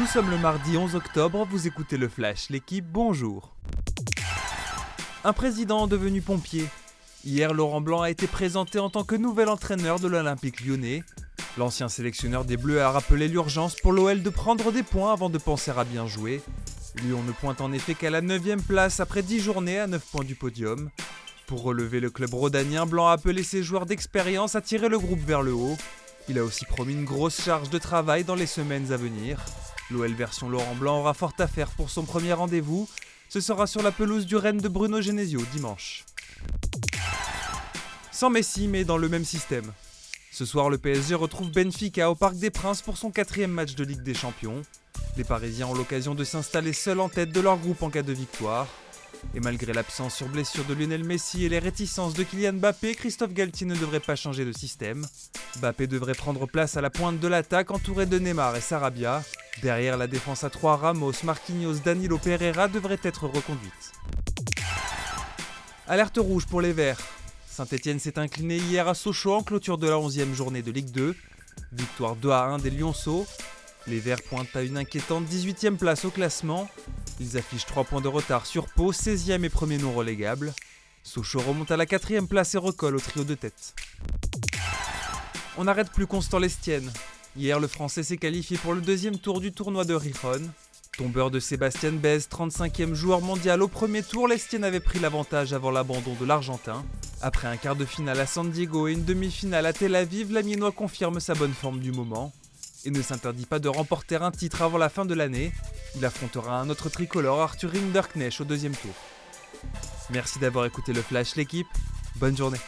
Nous sommes le mardi 11 octobre, vous écoutez le Flash, l'équipe, bonjour. Un président devenu pompier. Hier, Laurent Blanc a été présenté en tant que nouvel entraîneur de l'Olympique lyonnais. L'ancien sélectionneur des Bleus a rappelé l'urgence pour l'OL de prendre des points avant de penser à bien jouer. Lyon ne pointe en effet qu'à la 9ème place après 10 journées à 9 points du podium. Pour relever le club rhodanien, Blanc a appelé ses joueurs d'expérience à tirer le groupe vers le haut. Il a aussi promis une grosse charge de travail dans les semaines à venir. L'OL version Laurent Blanc aura fort à faire pour son premier rendez-vous. Ce sera sur la pelouse du Rennes de Bruno Genesio dimanche. Sans Messi, mais dans le même système. Ce soir, le PSG retrouve Benfica au Parc des Princes pour son quatrième match de Ligue des Champions. Les Parisiens ont l'occasion de s'installer seuls en tête de leur groupe en cas de victoire. Et malgré l'absence sur blessure de Lionel Messi et les réticences de Kylian Mbappé, Christophe Galtier ne devrait pas changer de système. Mbappé devrait prendre place à la pointe de l'attaque entouré de Neymar et Sarabia. Derrière la défense à 3, Ramos, Marquinhos, Danilo Pereira devrait être reconduite. Alerte rouge pour les Verts. Saint-Etienne s'est incliné hier à Sochaux en clôture de la 11e journée de Ligue 2. Victoire 2 à 1 des Lyonceaux. Les Verts pointent à une inquiétante 18e place au classement. Ils affichent 3 points de retard sur Pau, 16e et premier non relégable. Sochaux remonte à la 4 place et recolle au trio de tête. On n'arrête plus Constant Lestienne. Hier, le Français s'est qualifié pour le deuxième tour du tournoi de Rijon. Tombeur de Sébastien Bez, 35e joueur mondial au premier tour, Lestienne avait pris l'avantage avant l'abandon de l'Argentin. Après un quart de finale à San Diego et une demi-finale à Tel Aviv, l'Amiénois confirme sa bonne forme du moment et ne s'interdit pas de remporter un titre avant la fin de l'année. Il affrontera un autre tricolore, Arthur Hinderknecht, au deuxième tour. Merci d'avoir écouté le Flash l'équipe. Bonne journée.